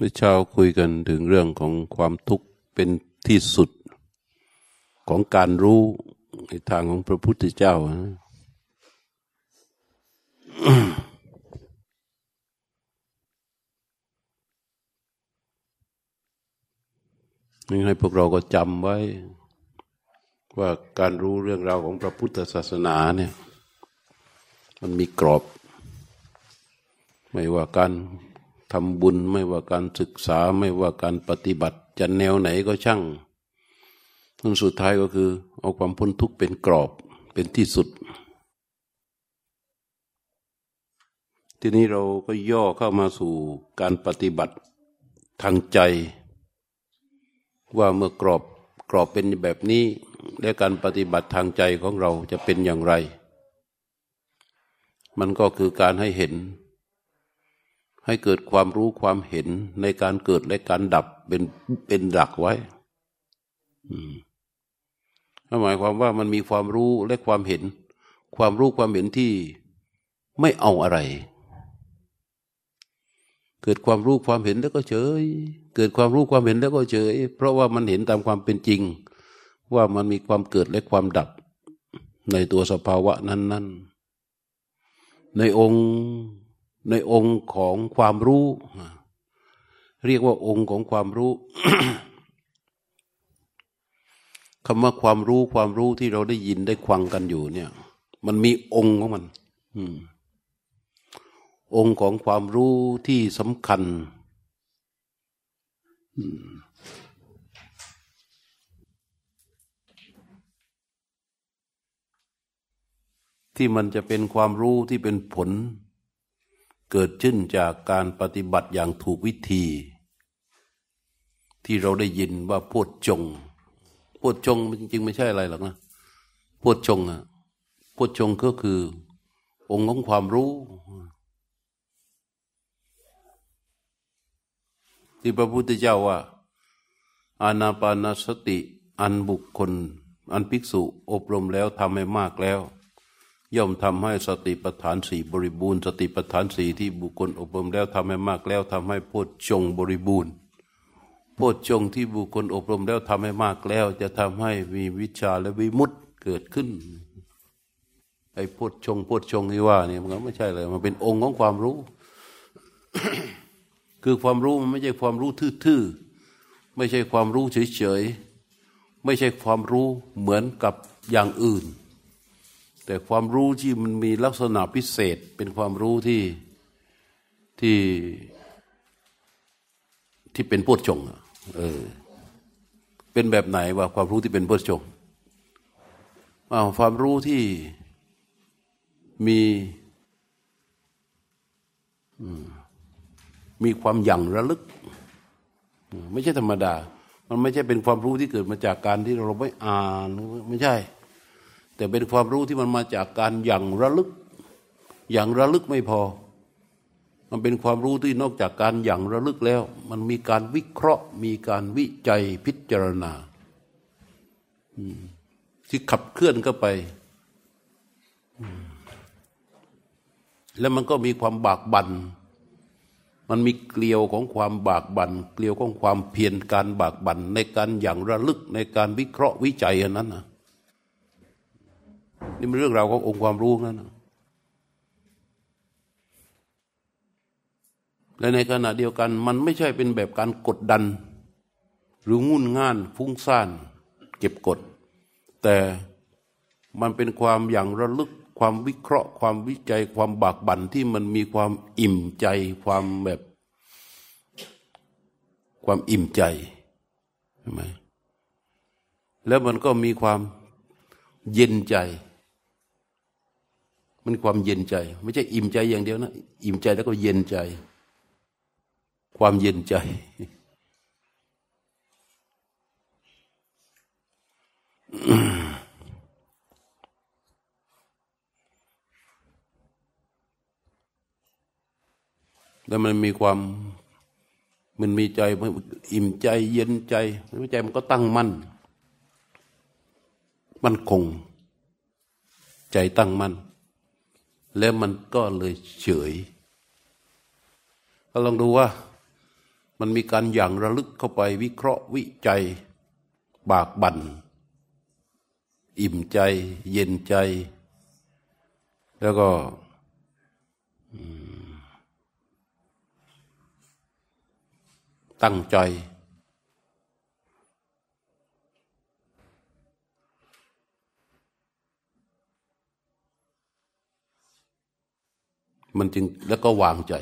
เมื่อเช้าคุยกันถึงเรื่องของความทุกข์เป็นที่สุดของการรู้ในทางของพระพุทธเจ้า นี่ให้พวกเราก็จำไว้ ว่าการรู้เรื่องราวของพระพุทธศาสนาเนี่ย มันมีกรอบ ไม่ว่าการ ทำบุญไม่ว่าการศึกษาไม่ว่าการปฏิบัติจะแนวไหนก็ช่างทั้งสุดท้ายก็คือ เอาความพ้นทุกข์เป็นกรอบเป็นที่สุด ทีนี้เราก็ย่อเข้ามาสู่การปฏิบัติทางใจ ว่าเมื่อกรอบกรอบเป็นแบบนี้ และการปฏิบัติทางใจของเราจะเป็นอย่างไร มันก็คือการให้เห็น ให้เกิดความรู้ความเห็นในการเกิดและการดับเป็นเป็นหลักไว้หมายความว่ามันมีความรู้และความเห็น ความรู้ความเห็นที่ไม่เอาอะไร เกิดความรู้ความเห็นแล้วก็เฉย เกิดความรู้ความเห็นแล้วก็เฉย เพราะว่ามันเห็นตามความเป็นจริง ว่ามันมีความเกิดและความดับ ในตัวสภาวะนั้น ๆ ในองค์ ในองค์ของความรู้ เรียกว่าองค์ของความรู้คำว่าความรู้ความรู้ที่เราได้ยินได้ควังกันอยู่ เนี่ย มันมีองค์ของมันองค์ของความรู้ที่สำคัญที่มันจะเป็นความรู้ที่เป็นผล เกิดขึ้นจากการปฏิบัติอย่างถูกวิธี ที่เราได้ยินว่าพูดจงพูดจงจริงๆ ไม่ใช่อะไรหรอกนะพูดจงอะพูดจงก็คือ องค์ของความรู้ ที่พระพุทธเจ้าว่า อานาปานสติ อันบุคคล อันภิกษุ อบรมแล้วทำให้มากแล้ว ย่อมทำให้สติปัฏฐานสี่บริบูรณ์ สติปัฏฐานสี่ที่บุคคลอบรมแล้วทำให้มากแล้วทำให้โพชฌงบริบูรณ์โพชฌงที่บุคคลอบรมแล้วทำให้มากแล้ว จะทำให้มีวิชาและวิมุตต์เกิดขึ้นไอ้โพชฌงโพชฌงที่ว่านี่มันไม่ใช่เลยมันเป็นองค์ของความรู้ คือความรู้มันไม่ใช่ความรู้ทื่อๆไม่ใช่ความรู้เฉยๆไม่ใช่ความรู้เหมือนกับอย่างอื่น แต่ความรู้ที่มันมีลักษณะพิเศษเป็นความรู้ที่ที่ที่เป็นพุทธชงเออ เป็นแบบไหนว่าความรู้ที่เป็นพุทธชงว่าความรู้ที่มีมีความยั่งระลึก ไม่ใช่ธรรมดา มันไม่ใช่เป็นความรู้ที่เกิดมาจากการที่เราไม่อ่าน ไม่ใช่ แต่เป็นความรู้ที่มันมาจากการอย่างระลึก อย่างระลึกไม่พอ มันเป็นความรู้ที่นอกจากการอย่างระลึกแล้ว มันมีการวิเคราะห์ มีการวิจัยพิจารณาที่ขับเคลื่อนเข้าไป แล้วมันก็มีความบากบัน่นมันมีเกลียวของความบากบัน่นเกลียวของความเพียรการบากบั่นในการอย่างระลึกในการวิเคราะห์วิจัยอันนั้นนะ นี่มันเรื่องราวขององค์ความรู้นั่นและในขณะเดียวกันมันไม่ใช่เป็นแบบการกดดัน หรืองุ่นง่านฟุ้งซ่าน เก็บกด แต่มันเป็นความอย่างระลึกความวิเคราะห์ ความวิจัยความบากบั่นที่มันมีความอิ่มใจ ความแบบ ความอิ่มใจใช่ไหมแล้วมันก็มีความเย็นใจ มันความเย็นใจ ไม่ใช่อิ่มใจอย่างเดียวนะ อิ่มใจแล้วก็เย็นใจ ความเย็นใจ แล้วมันมีความมันมีใจอิ่มใจเย็นใจใจมันก็ตั้งมั่น มันคง ใจตั้งมั่น แล้วมันก็เลยเฉยก็ลองดูว่ามันมีการอย่างระลึกเข้าไปวิเคราะห์วิจัย บากบัน่นอิ่มใจ เย็นใจ แล้วก็ตั้งใจ มันจึงแล้วก็วางใจ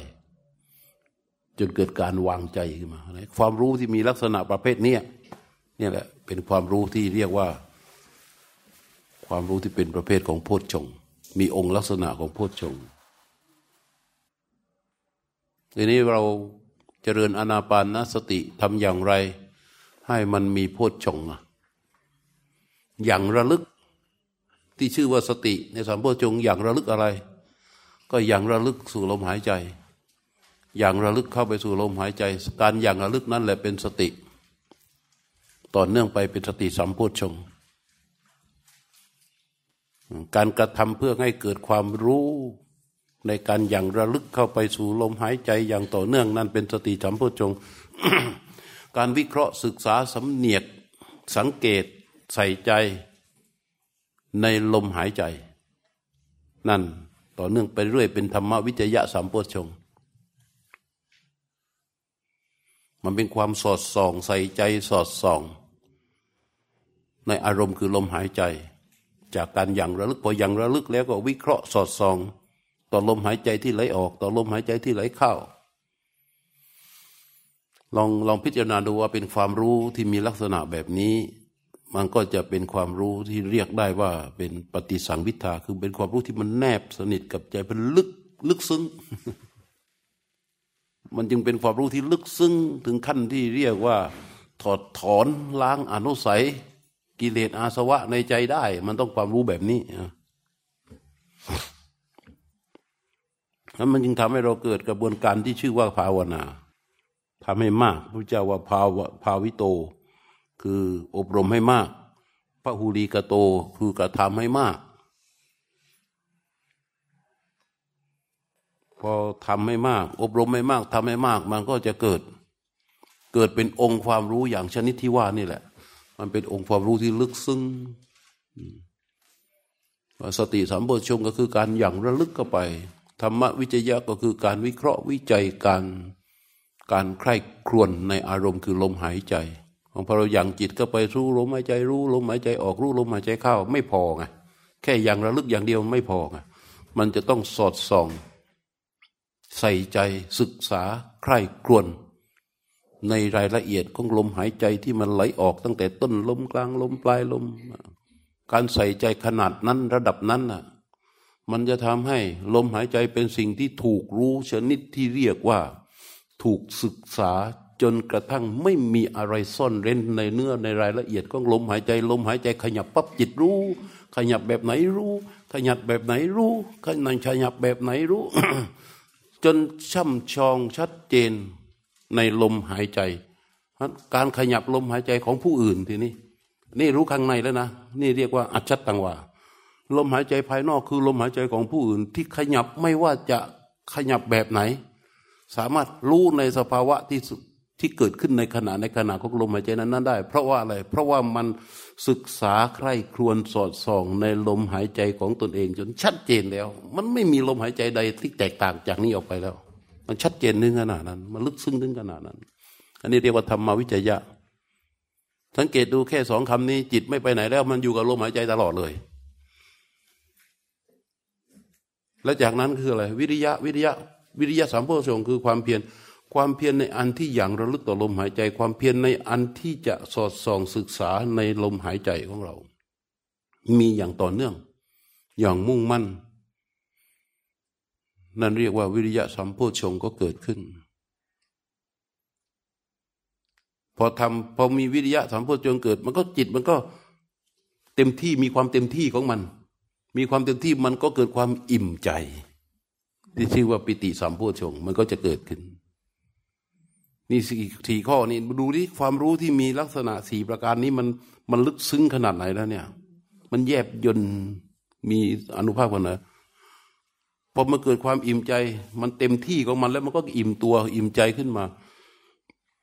จนเกิดการวางใจขึ้นมา ความรู้ที่มีลักษณะประเภทนี้เนี่ยแหละเป็นความรู้ที่เรียกว่า ความรู้ที่เป็นประเภทของโพชฌงมีองค์ลักษณะของโพชฌงทีนี้เราเจริญอนาปานนสติทำอย่างไร ให้มันมีโพชฌงอย่างระลึกที่ชื่อว่าสติ ในสามโพชฌงอย่างระลึกอะไร ก็อย่างระลึกสู่ลมหายใจ อย่างระลึกเข้าไปสู่ลมหายใจ การอย่างระลึกนั้นแหละเป็นสติ ต่อเนื่องไปเป็นสติสัมโพชงการกระทำเพื่อให้เกิดความรู้ในการอย่างระลึกเข้าไปสู่ลมหายใจอย่างต่อเนื่องนั้นเป็นสติสัมโพชงการวิเคราะห์ศึกษาสำเนียกสังเกตใส่ใจในลมหายใจ นั่น ต่อเนื่องไปเรื่อยเป็นธรรมวิจยะสัมโพชงมันเป็นความสอดส่องใส่ใจสอดส่อง ในอารมณ์คือลมหายใจ จากการอย่างระลึกพออย่างระลึกแล้วก็วิเคราะห์สอดส่อง ต่อลมหายใจที่ไหลออก ต่อลมหายใจที่ไหลเข้าลองลองพิจารณาดูว่าเป็นความรู้ที่มีลักษณะแบบนี้ มันก็จะเป็นความรู้ที่เรียกได้ว่าเป็นปฏิสังวิทาคือเป็นความรู้ที่มันแนบสนิทกับใจเป็นลึกลึกซึ้ง มันจึงเป็นความรู้ที่ลึกซึ้งถึงขั้นที่เรียกว่า ถอดถอนล้างอนุสัย กิเลสอาสวะในใจได้ มันต้องความรู้แบบนี้แล้วมันจึงทำให้เราเกิดกระบวนการที่ชื่อว่าภาวนาทำให้มากพระเจ้าว่าภาวะภาวิโต คืออบรมให้มากพระหูลีกะโตคือกระทำให้มาก พอทำให้มาก อบรมให้มากทำให้มาก มันก็จะเกิด เกิดเป็นองค์ความรู้อย่างชนิดที่ว่านี่แหละ มันเป็นองค์ความรู้ที่ลึกซึ้งสติสัมปชงก็คือการอย่างระลึกเข้าไปธรรมวิจยะก็คือการวิเคราะห์วิจัยการการใคร่ครวญในอารมณ์คือลมหายใจ พอเราอย่างจิตก็ไปรู้ลมหายใจรู้ลมหายใจออกรู้ลมหายใจเข้าไม่พอไงแค่อย่างระลึกอย่างเดียวไม่พอไงมันจะต้องสอดส่อง ใส่ใจศึกษาใคร่ครวญในรายละเอียดของลมหายใจที่มันไหลออกตั้งแต่ต้นลมกลางลมปลายลม การใส่ใจขนาดนั้นระดับนั้นน่ะมันจะทำให้ลมหายใจเป็นสิ่งที่ถูกรู้ชนิดที่เรียกว่า ถูกศึกษา จนกระทั่งไม่มีอะไรซ่อนเร้นในเนื้อในรายละเอียดของลมหายใจลมหายใจขยับปั๊บจิตรู้ ขยับแบบไหนรู้ ขยับแบบไหนรู้ขยับขยับแบบไหนรู้ จนช่ำชองชัดเจนในลมหายใจ การขยับลมหายใจของผู้อื่นทีนี้ นี่รู้ข้างในแล้วนะ นี่เรียกว่าอัจฉตังวาลมหายใจภายนอกคือลมหายใจของผู้อื่น ที่ขยับไม่ว่าจะขยับแบบไหน สามารถรู้ในสภาวะที่ ที่เกิดขึ้นในขณะในขณะของลมหายใจนั้นนั้นได้ เพราะว่าอะไร เพราะว่ามันศึกษาใคร่ครวญสอดส่องในลมหายใจของตนเอง จนชัดเจนแล้ว มันไม่มีลมหายใจใดที่แตกต่างจากนี้ออกไปแล้ว มันชัดเจนถึงขนาดนั้น มันลึกซึ้งถึงขนาดนั้น อันนี้เรียกว่าธรรมวิจยะ สังเกตดูแค่สองคำนี้ จิตไม่ไปไหนแล้ว มันอยู่กับลมหายใจตลอดเลย และจากนั้นคืออะไร วิริยะ วิริยะ วิริยะสามโพชงคือความเพียร ความเพียรในอันที่อย่างระลึกต่อลมหายใจ ความเพียรในอันที่จะสอดส่องศึกษาในลมหายใจของเรา มีอย่างต่อเนื่อง อย่างมุ่งมั่น นั่นเรียกว่าวิริยะสัมโพชงก็เกิดขึ้น พอทำพอมีวิริยะสัมโพชงเกิด มันก็จิตมันก็เต็มที่มีความเต็มที่ของมัน มีความเต็มที่มันก็เกิดความอิ่มใจ ที่ชื่อว่าปิติสัมโพชงมันก็จะเกิดขึ้น นี่สี่ีข้อนี่ดูที่ความรู้ที่มีลักษณะสี่ประการนี้มันมันลึกซึ้งขนาดไหนแล้วเนี่ย มันแยบยนมีอนุภาคขนาดพอมันเกิดความอิ่มใจ มันเต็มที่ของมันแล้วมันก็อิ่มตัวอิ่มใจขึ้นมา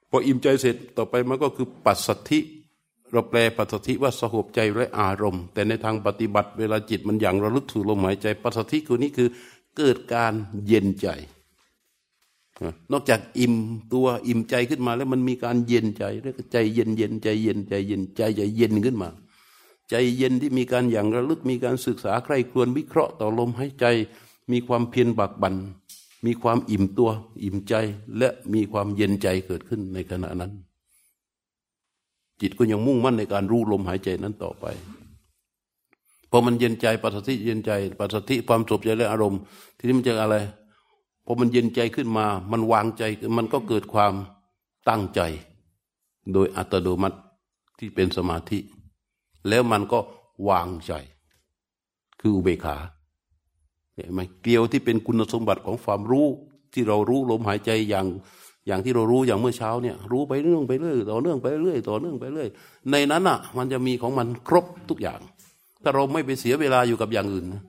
พออิ่มใจเสร็จต่อไปมันก็คือปัสสัทธิเราแปลปัสสัทธิว่าสหบใจและอารมณ์ แต่ในทางปฏิบัติเวลาจิตมันอย่างระลึกถือลมหายใจปัสสัทธิคือนี้คือเกิดการเย็นใจ นอกจากอิ่มตัวอิ่มใจขึ้นมา แล้วมันมีการเย็นใจเรียกใจเย็นเย็นใจเย็นใจเย็นใจใจเย็นขึ้นมา ใจเย็นที่มีการอย่างระลึกมีการศึกษาใครควรวิเคราะห์ต่อลมหายใจ มีความเพียรบักบันมีความอิ่มตัว อิ่มใจและมีความเย็นใจเกิดขึ้นในขณะนั้น จิตก็ยังมุ่งมั่นในการรู้ลมหายใจนั้นต่อไปพอมันเย็นใจปัสสติเย็นใจปัสสติความสบใจและอารมณ์ ทีนี้มันจะอะไร พอมันเย็นใจขึ้นมา มันวางใจมันก็เกิดความตั้งใจ โดยอัตโนมัติที่เป็นสมาธิ แล้วมันก็วางใจ คืออุเบกขาเห็นไหมเกลียวที่เป็นคุณสมบัติของความรู้ที่เรารู้ลมหายใจอย่างอย่างที่เรารู้อย่างเมื่อเช้าเนี่ย รู้ไปเรื่องไปเรื่อยต่อเนื่องไปเรื่อยต่อเนื่องไปเรื่อยในนั้นอะ มันจะมีของมันครบทุกอย่าง ถ้าเราไม่ไปเสียเวลาอยู่กับอย่างอื่นนะ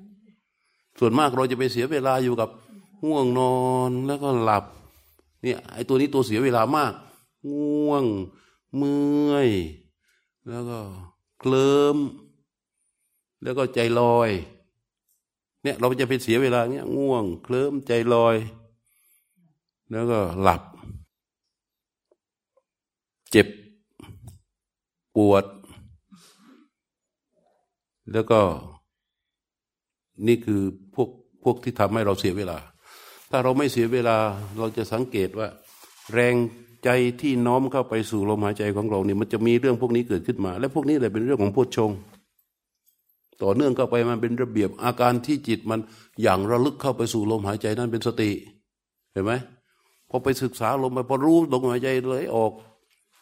ส่วนมากเราจะไปเสียเวลาอยู่กับ ง่วงนอนแล้วก็หลับ เนี่ยไอ้ตัวนี้ตัวเสียเวลามาก ง่วง เมื่อย แล้วก็เคลิ้มแล้วก็ใจลอย เนี่ยเราจะไปเสียเวลาเนี้ยง่วง เคลิ้มใจลอย แล้วก็หลับ เจ็บ ปวด แล้วก็ นี่คือพวกพวกที่ทำให้เราเสียเวลา ถ้าเราไม่เสียเวลาเราจะสังเกตว่า แรงใจที่น้อมเข้าไปสู่ลมหายใจของเราเนี่ยมันจะมีเรื่องพวกนี้เกิดขึ้นมา และพวกนี้แหละเป็นเรื่องของพุทชง ต่อเนื่องเข้าไปมันเป็นระเบียบอาการที่จิตมันอย่างระลึกเข้าไปสู่ลมหายใจนั้นเป็นสติ เห็นไหมพอไปศึกษาลมไปพอรู้ลมหายใจเลยออก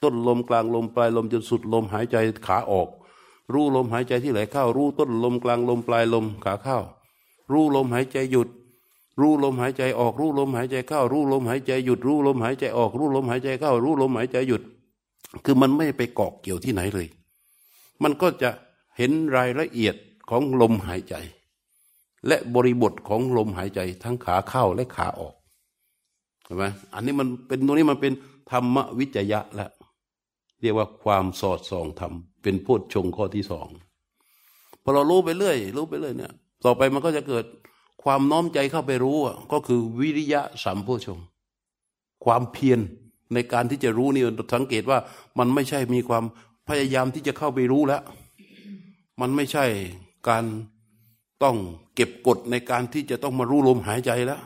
ต้นลมกลางลมปลายลมจนสุดลมหายใจขาออก รู้ลมหายใจที่ไหลเข้า รู้ต้นลมกลางลมปลายลมขาเข้า รู้ลมหายใจหยุด รู้ลมหายใจออกรู้ลมหายใจเข้ารู้ลมหายใจหยุดรู้ลมหายใจออกรู้ลมหายใจเข้ารู้ลมหายใจหยุด คือมันไม่ไปเกาะเกี่ยวที่ไหนเลย มันก็จะเห็นรายละเอียดของลมหายใจ และบริบทของลมหายใจทั้งขาเข้าและขาออกเห็นไหมอันนี้มันเป็นตรงนี้มันเป็นธรรมวิจยะแล้วเรียกว่าความสอดส่องธรรมเป็นโพชงข้อที่สองพอเรารู้ไปเรื่อยรู้ไปเรื่อยเนี่ย ต่อไปมันก็จะเกิด ความน้อมใจเข้าไปรู้ก็คือวิริยะสัมโพชงความเพียรในการที่จะรู้นี่สังเกตว่ามันไม่ใช่มีความพยายามที่จะเข้าไปรู้แล้ว มันไม่ใช่การต้องเก็บกดในการที่จะต้องมารู้ลมหายใจแล้ว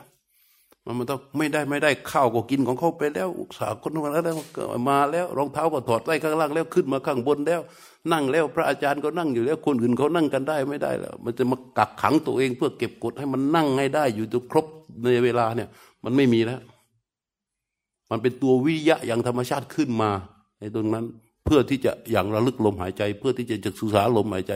มันมันต้องไม่ได้ไม่ได้ข้าวก็กินของเขาไปแล้วสาห์คนมาแล้วมาแล้ว รองเท้าก็ถอดไว้ข้างล่างแล้วขึ้นมาข้างบนแล้ว นั่งแล้วพระอาจารย์ก็นั่งอยู่แล้วคนอื่นเขานั่งกันได้ไม่ได้แล้ว มันจะมากักขังตัวเองเพื่อเก็บกดให้มันนั่งให้ได้อยู่จนครบในเวลาเนี่ย มันไม่มีแล้วมันเป็นตัววิยะอย่างธรรมชาติขึ้นมา ในตรงนั้นเพื่อที่จะอย่างระลึกลมหายใจ เพื่อที่จะจะศึกษาลมหายใจ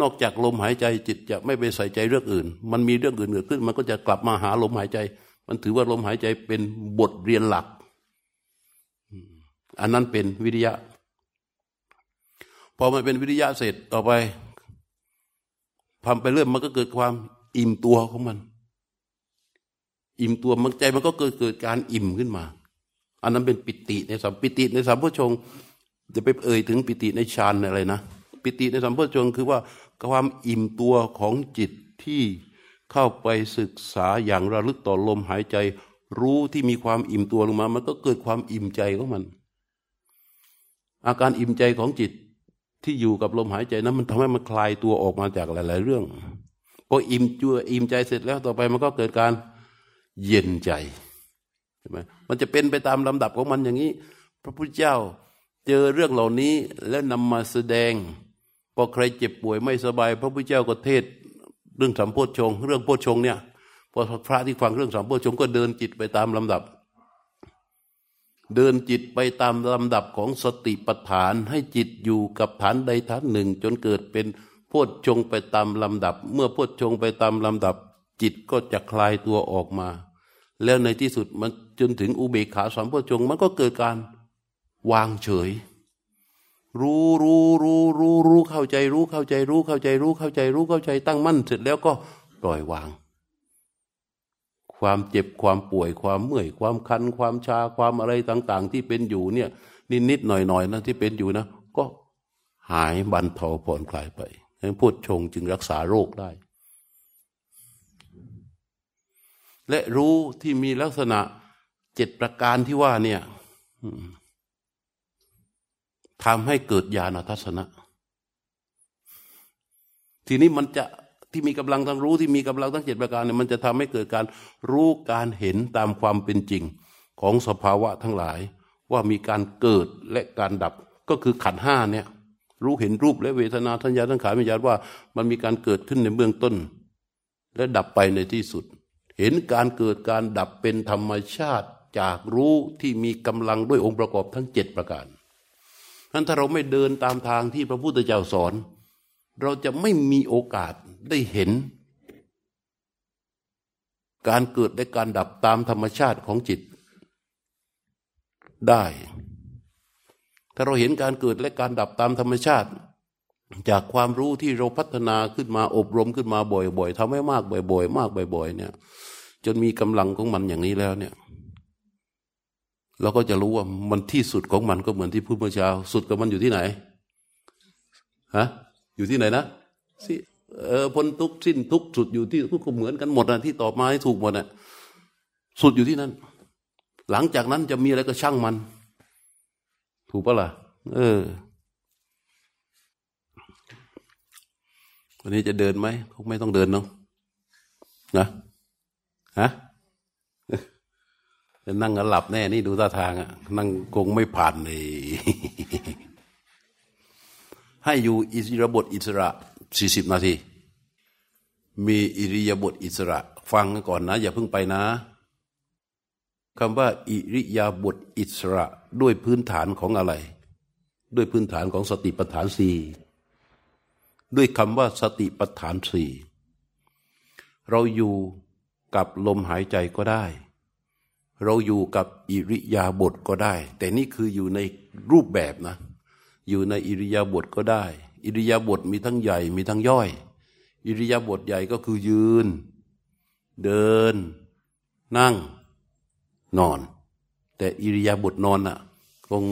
นอกจากลมหายใจจิตจะไม่ไปใส่ใจเรื่องอื่น มันมีเรื่องอื่นเกิดขึ้น มันก็จะกลับมาหาลมหายใจ มันถือว่าลมหายใจเป็นบทเรียนหลัก อันนั้นเป็นวิทยาพอมันเป็นวิทยาเสร็จต่อไปทำไปเรื่อยมันก็เกิดความอิ่มตัวของมัน อิ่มตัวมันใจมันก็เกิดเกิดการอิ่มขึ้นมา อันนั้นเป็นปิติในสัมปิติในสัมพุชงจะไปเอ่ยถึงปิติในฌานอะไรนะ ปิติในสัมโพชงคือว่าความอิ่มตัวของจิตที่ เข้าไปศึกษาอย่างระลึกต่อลมหายใจ รู้ที่มีความอิ่มตัวลงมา มันก็เกิดความอิ่มใจของมัน อาการอิ่มใจของจิตที่อยู่กับลมหายใจนั้น มันทำให้มันคลายตัวออกมาจากหลาย ๆ เรื่องพออิ่มจัวอิ่มใจเสร็จแล้วต่อไปมันก็เกิดการเย็นใจใช่ไหมมันจะเป็นไปตามลำดับของมันอย่างนี้ พระพุทธเจ้าเจอเรื่องเหล่านี้แล้วนำมาแสดงพอใครเจ็บป่วยไม่สบาย พระพุทธเจ้าก็เทศ เรื่องสัมโพชงเรื่องโพชงเนี่ยพอพระที่ฟังเรื่องสัมโพชงก็เดินจิตไปตามลำดับ เดินจิตไปตามลำดับของสติปัฏฐานให้จิตอยู่กับฐานใดฐานหนึ่ง จนเกิดเป็นโพชงไปตามลำดับ เมื่อโพชงไปตามลำดับ จิตก็จะคลายตัวออกมา แล้วในที่สุดมันจนถึงอุเบกขาสัมโพชงมันก็เกิดการวางเฉย รู้รู้รู้รู้รู้เข้าใจรู้เข้าใจรู้เข้าใจรู้เข้าใจรู้เข้าใจตั้งมั่นเสร็จแล้วก็ปล่อยวาง ความเจ็บความป่วยความเมื่อยความคัน ความชาความอะไรต่าง ๆ ที่เป็นอยู่เนี่ย นิดๆหน่อยๆนะที่เป็นอยู่นะ ก็หายบรรเทาผ่อนคลายไปพูดชงจึงรักษาโรคได้ และรู้ที่มีลักษณะเจ็ดประการที่ว่าเนี่ย ทำให้เกิดญาณทัศนะ ทีนี้มันจะที่มีกำลังทั้งรู้ที่มีกำลังทั้งเจ็ดประการเนี่ยมันจะทำให้เกิดการรู้การเห็นตามความเป็นจริงของสภาวะทั้งหลาย ว่ามีการเกิดและการดับก็คือขันห้าเนี่ยรู้เห็นรูปและเวทนาทัญญาทั้งขายวิญญาณว่ามันมีการเกิดขึ้นในเบื้องต้น และดับไปในที่สุด เห็นการเกิดการดับเป็นธรรมชาติจากรู้ที่มีกำลังด้วยองค์ประกอบทั้งเจ็ดประการ นั้นถ้าเราไม่เดินตามทางที่พระพุทธเจ้าสอน เราจะไม่มีโอกาสได้เห็น การเกิดและการดับตามธรรมชาติของจิตได้ ถ้าเราเห็นการเกิดและการดับตามธรรมชาติ จากความรู้ที่เราพัฒนาขึ้นมาอบรมขึ้นมาบ่อยๆทำให้มากบ่อย ๆ มากบ่อย ๆ เนี่ย จนมีกำลังของมันอย่างนี้แล้วเนี่ย เราก็จะรู้ว่ามันที่สุดของมันก็เหมือนที่พูดเมื่อเช้า สุดของมันอยู่ที่ไหนฮะอยู่ที่ไหนนะสิเออพ้นทุกสิ้นทุกสุดอยู่ที่ทุกเหมือนกันหมดนะที่ตอบมาให้ถูกหมดนะสุดอยู่ที่นั่น หลังจากนั้นจะมีอะไรก็ช่างมัน ถูกปะล่ะ เออ วันนี้จะเดินไหมคงไม่ต้องเดินเนาะนะฮะ จะนั่งหลับแน่นี่ดูท่าทางอะนั่งคงไม่ผ่านเลยให้อยู่อิสระบทอิสระสี่สิบนาที มีอิริยาบทอิสระ ฟังก่อนนะ อย่าเพิ่งไปนะคำว่า อิริยาบทอิสระด้วยพื้นฐานของอะไร ด้วยพื้นฐานของสติปัฏฐานสี่ด้วยคำว่าสติปัฏฐานสี่เราอยู่กับลมหายใจก็ได้ เราอยู่กับอิริยาบถก็ได้ แต่นี่คืออยู่ในรูปแบบนะ อยู่ในอิริยาบถก็ได้ อิริยาบถมีทั้งใหญ่มีทั้งย่อย อิริยาบถใหญ่ก็คือยืน เดิน นั่ง นอน แต่อิริยาบถนอนอะคง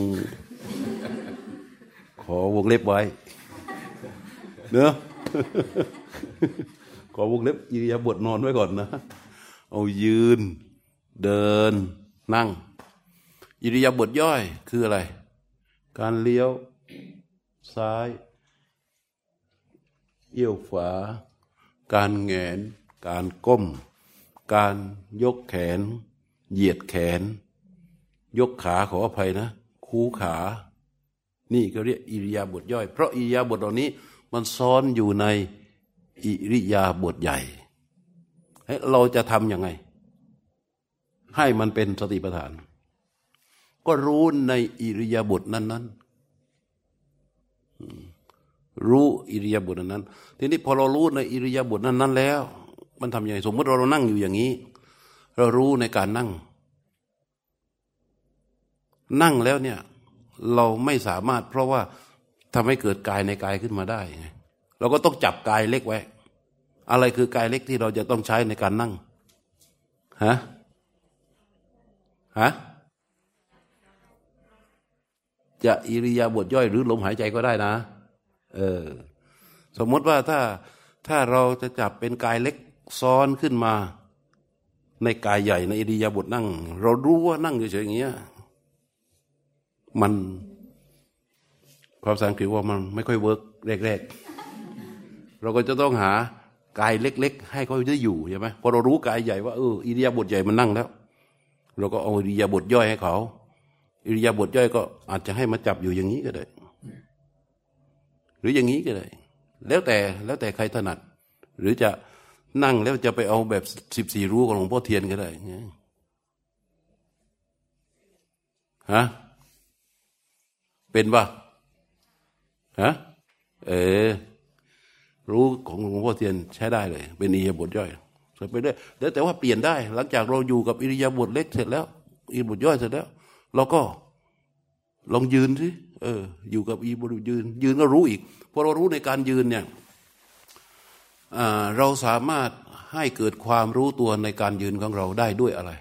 ขอวงเล็บไว้เนอะขอวงเล็บอิริยาบถนอนไว้ก่อนนะ เอายืน เดิน นั่งอิริยาบถย่อยคืออะไร การเลี้ยว ซ้าย เอี้ยวฝาการแงน การก้ม การยกแขน เหยียดแขน ยกขาขออภัยนะ คูขา นี่ก็เรียกอิริยาบถย่อย เพราะอิริยาบถเหล่านี้มันซ้อนอยู่ในอิริยาบถใหญ่เราจะทำยังไง ให้มันเป็นสติปัฏฐาน ก็รู้ในอิริยาบถนั้น ๆ รู้อิริยาบถนั้นทีนี้พอเรารู้ในอิริยาบถนั้น ๆ แล้ว มันทำยังไงสมมติเราเรานั่งอยู่อย่างนี้ เรารู้ในการนั่ง นั่งแล้วเนี่ย เราไม่สามารถ เพราะว่าทำให้เกิดกายในกายขึ้นมาได้ไงเราก็ต้องจับกายเล็กไว้ อะไรคือกายเล็กที่เราจะต้องใช้ในการนั่งฮะ ฮะจะอิริยาบถย่อยหรือลมหายใจก็ได้นะ เออ สมมติว่าถ้าถ้าเราจะจับเป็นกายเล็กซ้อนขึ้นมา ในกายใหญ่ในอิริยาบถนั่ง เรารู้ว่านั่งเฉยๆอย่างเงี้ย มันความสังเกตว่ามันไม่ค่อย work แรกๆ เราก็จะต้องหากายเล็ก ๆ ให้เขาได้อยู่ใช่ไหมพอเรารู้กายใหญ่ว่าเอออิริยาบถใหญ่มันนั่งแล้ว เราก็เอาอิริยาบถย่อยให้เขาอิริยาบถย่อยก็อาจจะให้มาจับอยู่อย่างนี้ก็ได้ หรืออย่างนี้ก็ได้ แล้วแต่แล้วแต่ใครถนัด หรือจะนั่งแล้วจะไปเอาแบบสิบสี่รู้ของหลวงพ่อเทียนก็ได้ฮะเป็นปะฮะเออรู้ของหลวงพ่อเทียนใช้ได้เลย เป็นอิรยาบถย่อย ไปได้แล้วแต่ว่าเปลี่ยนได้ หลังจากเราอยู่กับอิริยาบถเล็กเสร็จแล้วอิริยาบถย่อยเสร็จแล้ว เราก็ลองยืนสิเออ อยู่กับอิริยาบถยืน ยืนก็รู้อีกพอเรารู้ในการยืนเนี่ยเราสามารถให้เกิดความรู้ตัวในการยืนของเราได้ด้วยอะไร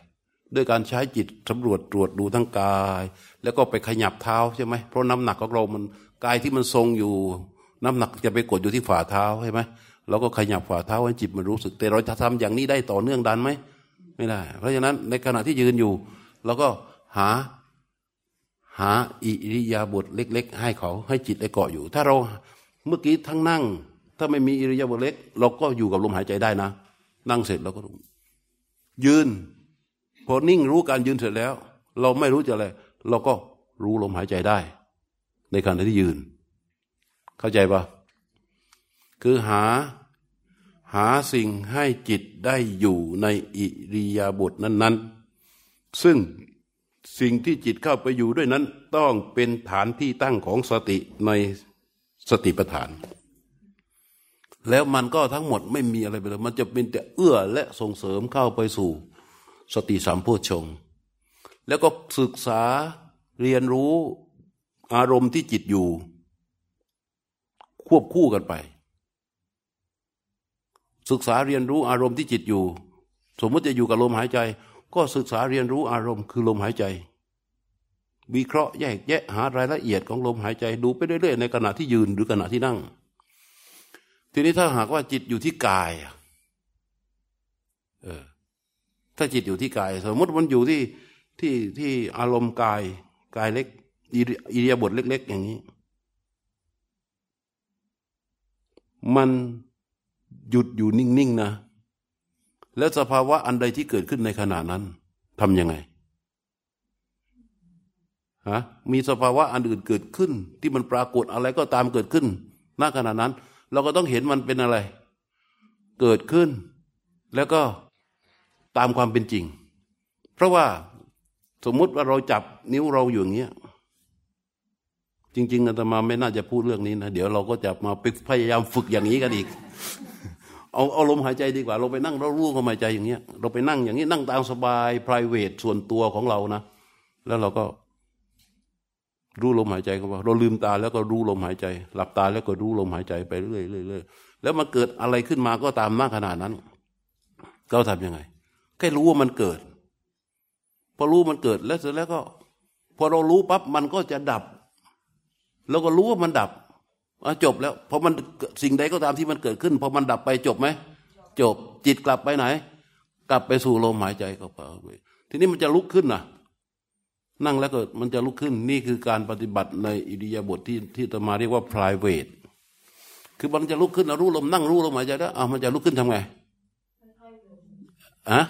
ด้วยการใช้จิตสำรวจตรวจดูทั้งกาย แล้วก็ไปขยับเท้าใช่ไหมเพราะน้ำหนักของเรามันกายที่มันทรงอยู่ น้ำหนักจะไปกดอยู่ที่ฝ่าเท้าใช่ไหม เราก็ขยับฝ่าเท้าให้จิตมันรู้สึก แต่เราจะทำอย่างนี้ได้ต่อเนื่องดันไหมไม่ได้ เพราะฉะนั้นในขณะที่ยืนอยู่เราก็หาหาอิริยาบถเล็ก ๆ ให้เขาให้จิตได้เกาะอยู่ ถ้าเราเมื่อกี้ทั้งนั่ง ถ้าไม่มีอิริยาบถเล็ก เราก็อยู่กับลมหายใจได้นะ นั่งเสร็จเราก็ยืนพอนิ่งรู้การยืนเสร็จแล้ว เราไม่รู้จะอะไร เราก็รู้ลมหายใจได้ ในขณะที่ยืน เข้าใจปะคือหา หาสิ่งให้จิตได้อยู่ในอิริยาบถนั้น ๆ ซึ่งสิ่งที่จิตเข้าไปอยู่ด้วยนั้น ต้องเป็นฐานที่ตั้งของสติในสติปัฏฐาน แล้วมันก็ทั้งหมดไม่มีอะไรไปเลยมันจะเป็นแต่เอื้อและส่งเสริมเข้าไปสู่ สติสามโพชง แล้วก็ศึกษาเรียนรู้อารมณ์ที่จิตอยู่ ควบคู่กันไป ศึกษาเรียนรู้อารมณ์ที่จิตอยู่ สมมติจะอยู่กับลมหายใจ ก็ศึกษาเรียนรู้อารมณ์คือลมหายใจ วิเคราะห์แยกแยะหารายละเอียดของลมหายใจดูไปเรื่อยๆในขณะที่ยืนหรือขณะที่นั่ง ทีนี้ถ้าหากว่าจิตอยู่ที่กายเออถ้าจิตอยู่ที่กาย สมมติมันอยู่ที่ที่ที่อารมณ์กายกายเล็กอิริยาบถเล็ก ๆ อย่างนี้ มัน หยุดอยู่นิ่งๆนะ แล้วสภาวะอันใดที่เกิดขึ้นในขณะนั้นทำยังไงฮะมีสภาวะอันอื่นเกิดขึ้น ที่มันปรากฏอะไรก็ตามเกิดขึ้นณขณะนั้น เราก็ต้องเห็นมันเป็นอะไร เกิดขึ้น แล้วก็ตามความเป็นจริง เพราะว่าสมมุติว่าเราจับนิ้วเราอยู่อย่างเงี้ยจริง ๆอาตมาไม่น่าจะพูดเรื่องนี้นะ เดี๋ยวเราก็จะมาพยายามฝึกอย่างนี้กันอีก เอาเอาลมหายใจดีกว่า เราไปนั่งเรารู้ลมหายใจอย่างเงี้ย เราไปนั่งอย่างนี้นั่งตามสบาย p r i v a t ส่วนตัวของเรานะ แล้วเราก็รู้ลมหายใจเขาว่าเราลืมตาแล้วก็รู้ลมหายใจ หลับตาแล้วก็รู้ลมหายใจไปเรื่อยเรื่อยแล้วมาเกิดอะไรขึ้นมาก็ตามหน้าขนาดนั้น ก็ทํำยังไง แค่รู้ว่ามันเกิด พอรู้มันเกิดแล้วเสร็จแล้วก็ พอเรารู้ปั๊บมันก็จะดับ แล้วก็รู้ว่ามันดับ จบแล้วเพอมันสิ่งใดก็ตามที่มันเกิดขึ้นพอมันดับไปจบไหมจบจิตกลับไปไหน กลับไปสู่ลมหายใจก็ไปทีนี้มันจะลุกขึ้นนะนั่งแล้วเกิดมันจะลุกขึ้นนี่คือการปฏิบัติในอิริยาบถที่ที่ตมาเรียกว่า private คือมันจะลุกขึ้นรู้ลมนั่งรู้ลมหายใจแล้วอะมันจะลุกขึ้นทำไงอะ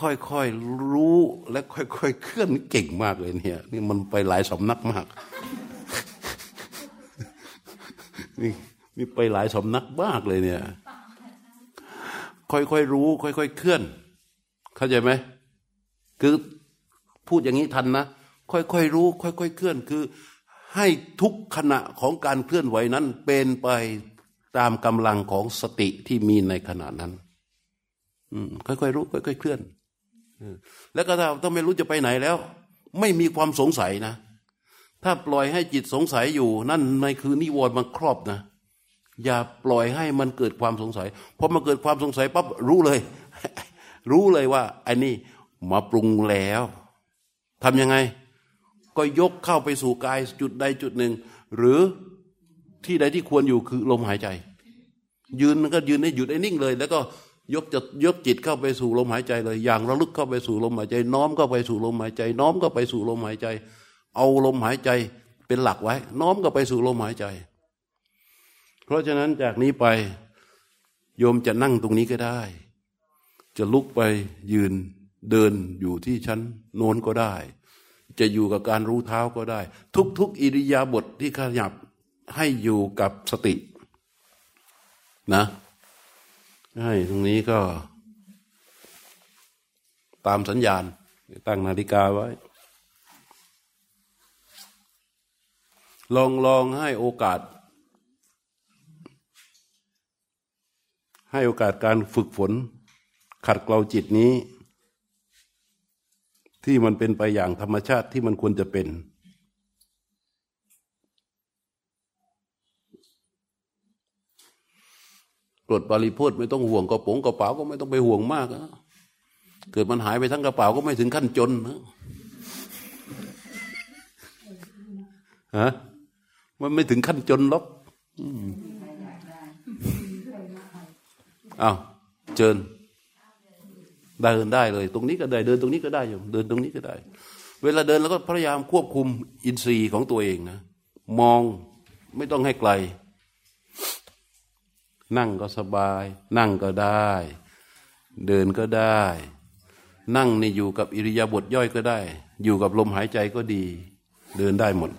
ค่อยๆรู้และค่อยๆเคลื่อนเก่งมากเลยเนี่ย นี่มันไปหลายสำนักมาก นี่มีไปหลายสำนักมากเลยเนี่ย ค่อยๆรู้ ค่อยๆเคลื่อน เข้าใจไหมคือพูดอย่างนี้ทันนะ ค่อยๆรู้ ค่อยๆเคลื่อน คือ ให้ทุกขณะของการเคลื่อนไหวนั้น เป็นไปตามกำลังของสติที่มีในขณะนั้นค่อยๆรู้ ค่อยๆเคลื่อนแล้วก็ถ้าถ้าไม่รู้จะไปไหนแล้ว ไม่มีความสงสัยนะ ถ้าปล่อยให้จิตสงสัยอยู่ นั่นในคือนิวรณ์มันครอบนะ อย่าปล่อยให้มันเกิดความสงสัยพอมาเกิดความสงสัยปั๊บรู้เลย รู้เลยว่าไอ้นี่มาปรุงแล้วทำยังไง ก็ยกเข้าไปสู่กายจุดใดจุดหนึ่ง หรือที่ใดที่ควรอยู่คือลมหายใจ ยืนก็ยืนให้หยุดให้นิ่งเลย แล้วก็ยกจะยกจิตเข้าไปสู่ลมหายใจเลย อย่างระลึกเข้าไปสู่ลมหายใจ น้อมเข้าไปสู่ลมหายใจ น้อมก็ไปสู่ลมหายใจ เอาลมหายใจเป็นหลักไว้ น้อมก็ไปสู่ลมหายใจ เพราะฉะนั้นจากนี้ไปโยมจะนั่งตรงนี้ก็ได้ จะลุกไปยืนเดินอยู่ที่ชั้นโน้นก็ได้ จะอยู่กับการรู้เท้าก็ได้ ทุก ๆ อิริยาบถทที่ขยับให้อยู่กับสติ นะให้ตรงนี้ก็ ตามสัญญาณ ตั้งนาฬิกาไว้ ลองลองให้โอกาส ให้โอกาสการฝึกฝน ขัดเกลาจิตนี้ ที่มันเป็นไปอย่างธรรมชาติที่มันควรจะเป็น กรดปาริโพธไม่ต้องห่วงกระป๋องกระเป๋าก็ไม่ต้องไปห่วงมากนะเกิดมันหายไปทั้งกระเป๋าก็ไม่ถึงขั้นจนนะฮะ มันไม่ถึงขั้นจนหรอกอ้าวเจิญเดินได้เลย ตรงนี้ก็ได้เดินตรงนี้ก็ได้อยู่เดินตรงนี้ก็ได้ เวลาเดินเราก็พยายามควบคุมอินทรีย์ของตัวเองนะมองไม่ต้องให้ไกล นั่งก็สบาย นั่งก็ได้ เดินก็ได้ นั่งนี่อยู่กับอิริยาบถย่อยก็ได้ อยู่กับลมหายใจก็ดี เดินได้หมด